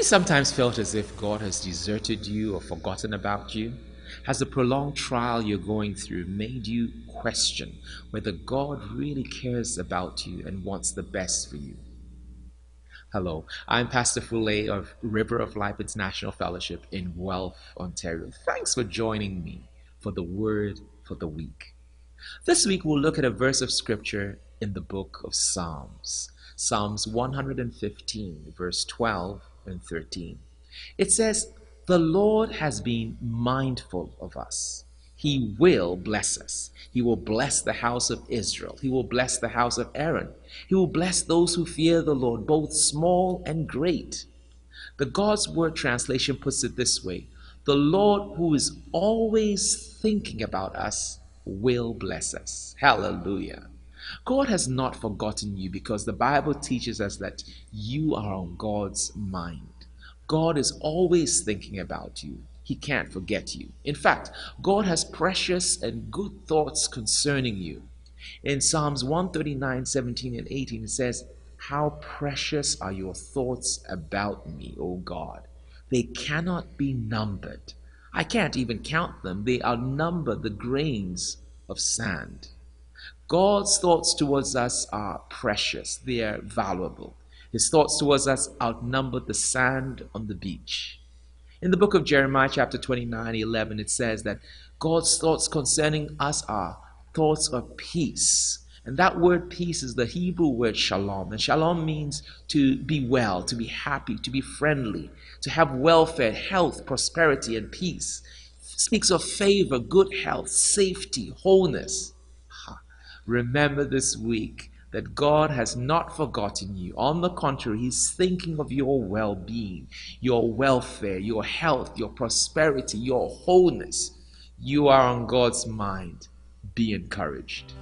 you sometimes felt as if God has deserted you or forgotten about you? Has the prolonged trial you're going through made you question whether God really cares about you and wants the best for you? Hello, I'm Pastor Fule of River of Life International Fellowship in Guelph, Ontario. Thanks for joining me for the Word for the Week. This week we'll look at a verse of Scripture in the book of Psalms. Psalms 115, verse 12 and 13. It says, The Lord has been mindful of us. He will bless us. He will bless the house of Israel. He will bless the house of Aaron. He will bless those who fear the Lord, both small and great. The God's Word translation puts it this way The Lord, who is always thinking about us, will bless us. Hallelujah. God has not forgotten you because the Bible teaches us that you are on God's mind. God is always thinking about you. He can't forget you. In fact, God has precious and good thoughts concerning you. In Psalms 139, 17, and 18, it says, How precious are your thoughts about me, O God! They cannot be numbered. I can't even count them. They outnumber the grains of sand. God's thoughts towards us are precious, they are valuable. His thoughts towards us outnumber the sand on the beach. In the book of Jeremiah, chapter 29, 11, it says that God's thoughts concerning us are thoughts of peace. And that word peace is the Hebrew word shalom. And shalom means to be well, to be happy, to be friendly, to have welfare, health, prosperity, and peace. It speaks of favor, good health, safety, wholeness. Remember this week that God has not forgotten you. On the contrary, He's thinking of your well being, your welfare, your health, your prosperity, your wholeness. You are on God's mind. Be encouraged.